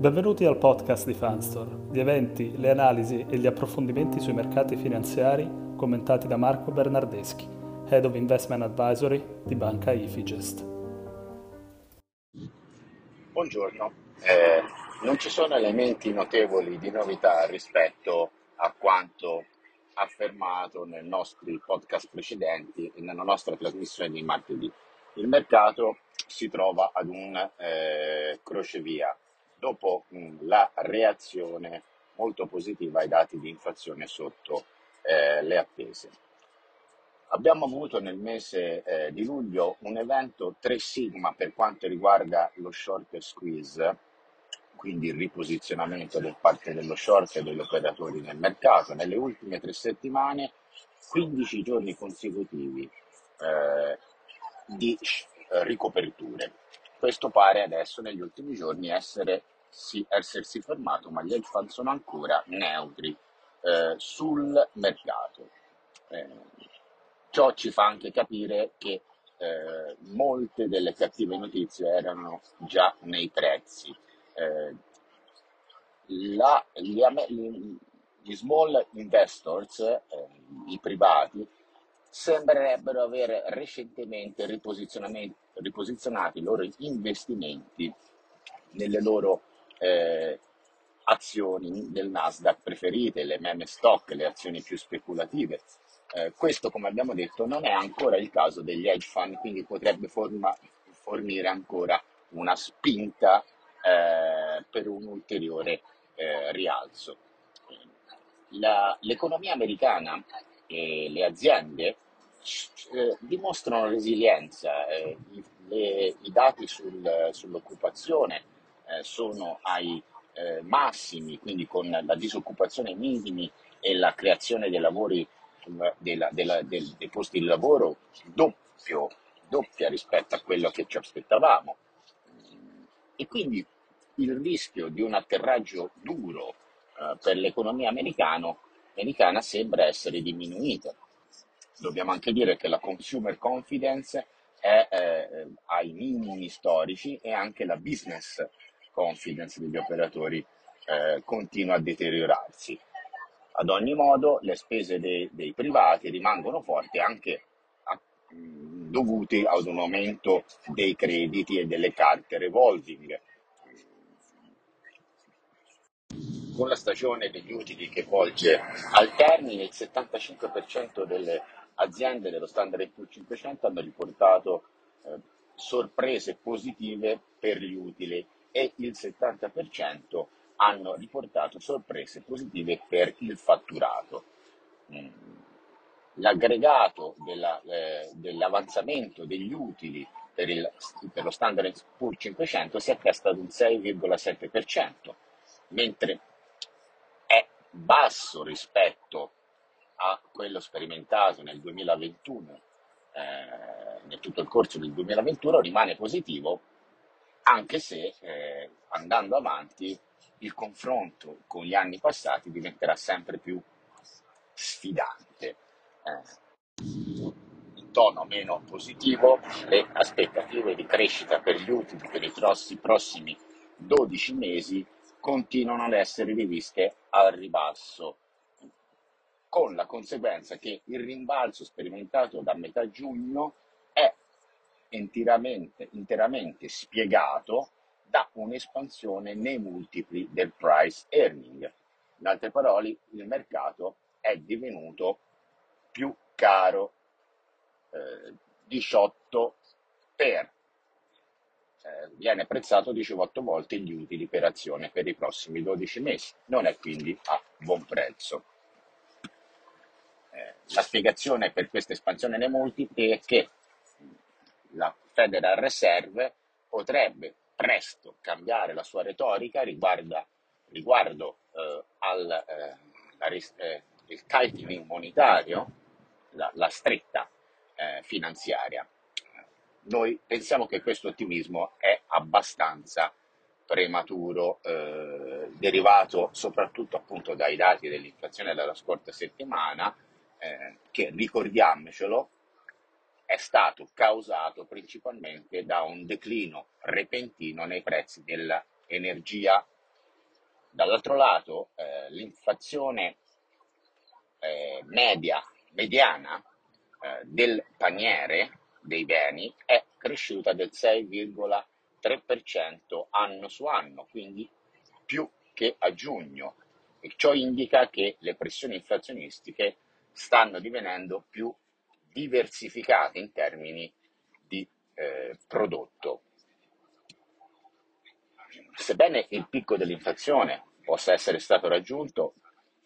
Benvenuti al podcast di Fanstore, gli eventi, le analisi e gli approfondimenti sui mercati finanziari commentati da Marco Bernardeschi, Head of Investment Advisory di Banca Ifigest. Buongiorno, eh, non ci sono elementi notevoli di novità rispetto a quanto affermato nei nostri podcast precedenti e nella nostra trasmissione di martedì. Il mercato si trova ad un eh, crocevia dopo mh, la reazione molto positiva ai dati di inflazione sotto eh, le attese. Abbiamo avuto nel mese eh, di luglio un evento 3 sigma per quanto riguarda lo short squeeze, quindi il riposizionamento da parte dello short e degli operatori nel mercato. Nelle ultime tre settimane, 15 giorni consecutivi eh, di eh, ricoperture. Questo pare adesso negli ultimi giorni essere, sì, essersi fermato, ma gli hedge fund sono ancora neutri eh, sul mercato. Eh, ciò ci fa anche capire che eh, molte delle cattive notizie erano già nei prezzi. Eh, la, gli, gli, small investors, eh, i privati, sembrerebbero aver recentemente riposizionato i loro investimenti nelle loro eh, azioni del Nasdaq preferite, le meme stock, le azioni più speculative. Eh, questo, come abbiamo detto, non è ancora il caso degli hedge fund, quindi potrebbe forma, fornire ancora una spinta eh, per un ulteriore eh, rialzo. La, l'economia americana e le aziende eh, dimostrano resilienza, eh, i, le, i, dati sul, sull'occupazione eh, sono ai eh, massimi, quindi con la disoccupazione minimi e la creazione dei lavori, della, della, del, dei posti di lavoro doppio, doppia rispetto a quello che ci aspettavamo. E quindi il rischio di un atterraggio duro eh, per l'economia americana sembra essere diminuita. Dobbiamo anche dire che la consumer confidence è eh, ai minimi storici e anche la business confidence degli operatori eh, continua a deteriorarsi. Ad ogni modo le spese dei, dei privati rimangono forti anche a, mh, dovute ad un aumento dei crediti e delle carte revolving con la stagione degli utili che volge al termine, il 75% delle aziende dello Standard Poor's 500 hanno riportato eh, sorprese positive per gli utili e il 70% hanno riportato sorprese positive per il fatturato. Mm. L'aggregato della, eh, dell'avanzamento degli utili per, il, per lo Standard Poor's 500 si attesta ad un 6,7%, mentre basso rispetto a quello sperimentato nel 2021, eh, nel tutto il corso del 2021, rimane positivo, anche se eh, andando avanti il confronto con gli anni passati diventerà sempre più sfidante. Eh, in tono meno positivo, le aspettative di crescita per gli utili per i prossimi 12 mesi continuano ad essere riviste al ribasso, con la conseguenza che il rimbalzo sperimentato da metà giugno interamente, interamente spiegato da un'espansione nei multipli del price earning. In altre parole, il mercato è divenuto più caro, eh, 18 per eh, viene prezzato 18 volte gli utili per azione per i prossimi 12 mesi, non è quindi a buon prezzo. Eh, la spiegazione per questa espansione nei multipli è che la Federal Reserve potrebbe presto cambiare la sua retorica riguardo, riguardo eh, al eh, eh, il tightening monetario, la, la stretta eh, finanziaria. Noi pensiamo che questo ottimismo è abbastanza prematuro, eh, derivato soprattutto appunto dai dati dell'inflazione della scorsa settimana, eh, che ricordiamocelo, è stato causato principalmente da un declino repentino nei prezzi dell'energia Dall'altro lato, eh, l'inflazione eh, media, mediana eh, del paniere dei beni è cresciuta del 6,3% anno su anno, quindi più che a giugno. E ciò indica che le pressioni inflazionistiche stanno divenendo più diversificate in termini di eh, prodotto. Sebbene il picco dell'inflazione possa essere stato raggiunto,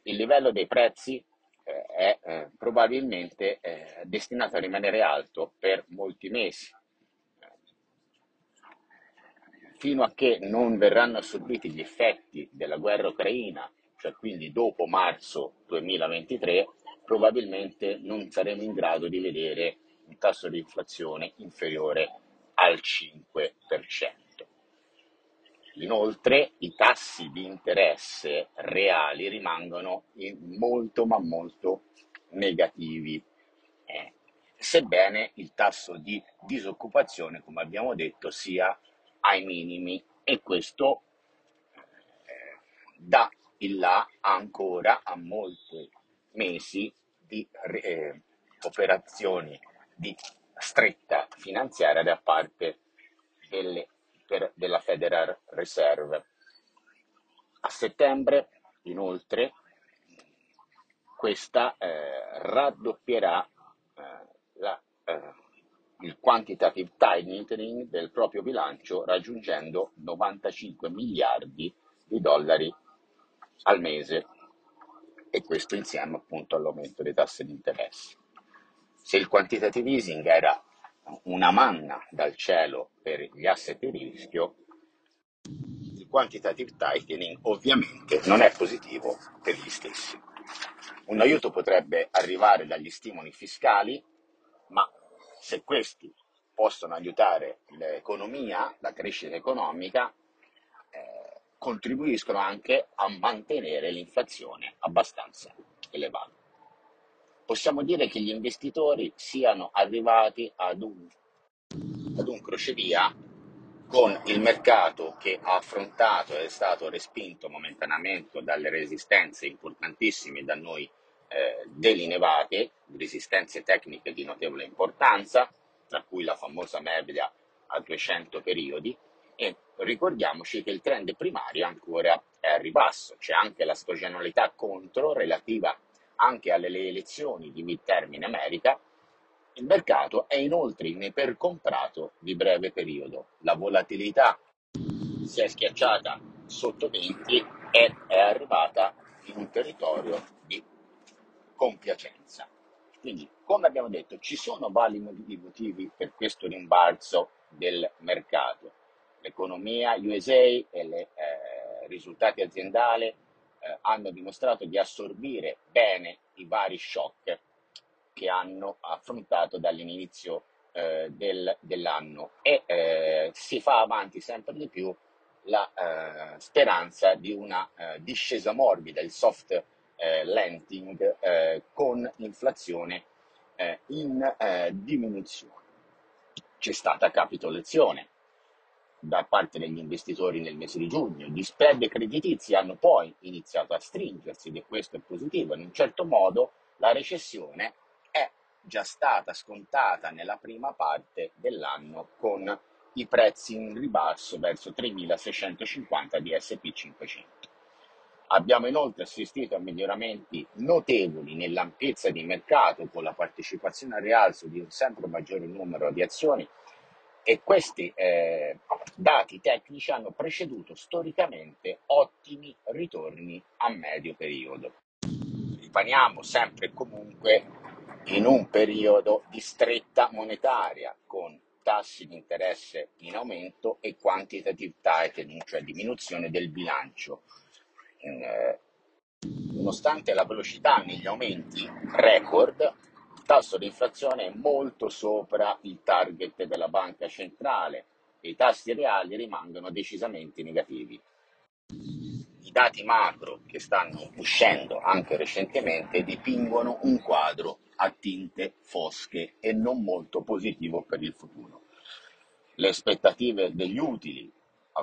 il livello dei prezzi eh, è eh, probabilmente eh, destinato a rimanere alto per molti mesi, fino a che non verranno assorbiti gli effetti della guerra ucraina, cioè quindi dopo marzo 2023, probabilmente non saremo in grado di vedere un tasso di inflazione inferiore al 5%. Inoltre i tassi di interesse reali rimangono molto ma molto negativi, eh, sebbene il tasso di disoccupazione, come abbiamo detto, sia ai minimi e questo eh, dà il là ancora a molti mesi di eh, operazioni di stretta finanziaria da parte delle per, della Federal Reserve. A settembre, inoltre, questa eh, raddoppierà eh, la, eh, il quantitative tightening del proprio bilancio raggiungendo 95 miliardi di dollari al mese e questo insieme appunto all'aumento dei tassi di interesse. Se il quantitative easing era una manna dal cielo per gli asset di rischio, il quantitative tightening ovviamente non è positivo per gli stessi. Un aiuto potrebbe arrivare dagli stimoli fiscali, ma se questi possono aiutare l'economia, la crescita economica, contribuiscono anche a mantenere l'inflazione abbastanza elevata. Possiamo dire che gli investitori siano arrivati ad un, ad un crocevia con il mercato che ha affrontato e è stato respinto momentaneamente dalle resistenze importantissime da noi eh, delineate, resistenze tecniche di notevole importanza, tra cui la famosa media a 200 periodi, e ricordiamoci che il trend primario ancora è a ribasso, c'è anche la stagionalità contro relativa anche alle elezioni di midterm in America, il mercato è inoltre in ipercomprato di breve periodo. La volatilità si è schiacciata sotto 20 e è arrivata in un territorio di compiacenza. Quindi, come abbiamo detto, ci sono validi motivi per questo rimbalzo del mercato. L'economia USA e i eh, risultati aziendali eh, hanno dimostrato di assorbire bene i vari shock che hanno affrontato dall'inizio eh, del, dell'anno e eh, si fa avanti sempre di più la eh, speranza di una eh, discesa morbida, il soft landing con inflazione in diminuzione. C'è stata capitolazione da parte degli investitori nel mese di giugno. Gli spread creditizi hanno poi iniziato a stringersi ed è questo è positivo. In un certo modo la recessione è già stata scontata nella prima parte dell'anno con i prezzi in ribasso verso 3.650 di SP500. Abbiamo inoltre assistito a miglioramenti notevoli nell'ampiezza di mercato con la partecipazione al rialzo di un sempre maggiore numero di azioni e questi eh, dati tecnici hanno preceduto storicamente ottimi ritorni a medio periodo. Rimaniamo sempre e comunque in un periodo di stretta monetaria con tassi di interesse in aumento e quantitative tightening, cioè diminuzione del bilancio. Eh, nonostante la velocità negli aumenti record, tasso di inflazione è molto sopra il target della banca centrale e i tassi reali rimangono decisamente negativi. I dati macro che stanno uscendo anche recentemente dipingono un quadro a tinte fosche e non molto positivo per il futuro. Le aspettative degli utili,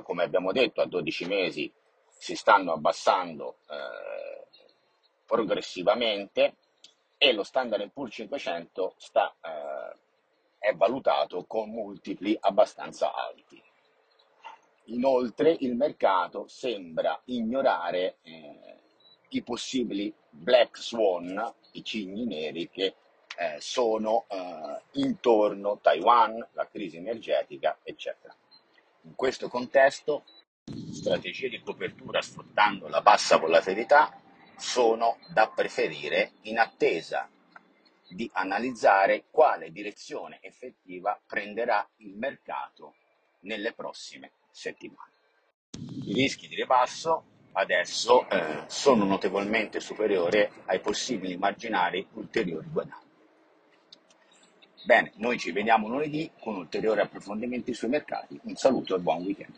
come abbiamo detto, a 12 mesi si stanno abbassando eh, progressivamente e lo Standard Poor's 500 sta, eh, è valutato con multipli abbastanza alti. Inoltre il mercato sembra ignorare eh, i possibili black swan, i cigni neri che eh, sono eh, intorno Taiwan, la crisi energetica, eccetera. In questo contesto, strategie di copertura sfruttando la bassa volatilità sono da preferire in attesa di analizzare quale direzione effettiva prenderà il mercato nelle prossime settimane. I rischi di ribasso adesso eh, sono notevolmente superiori ai possibili marginali ulteriori guadagni. Bene, noi ci vediamo lunedì con ulteriori approfondimenti sui mercati. Un saluto e buon weekend.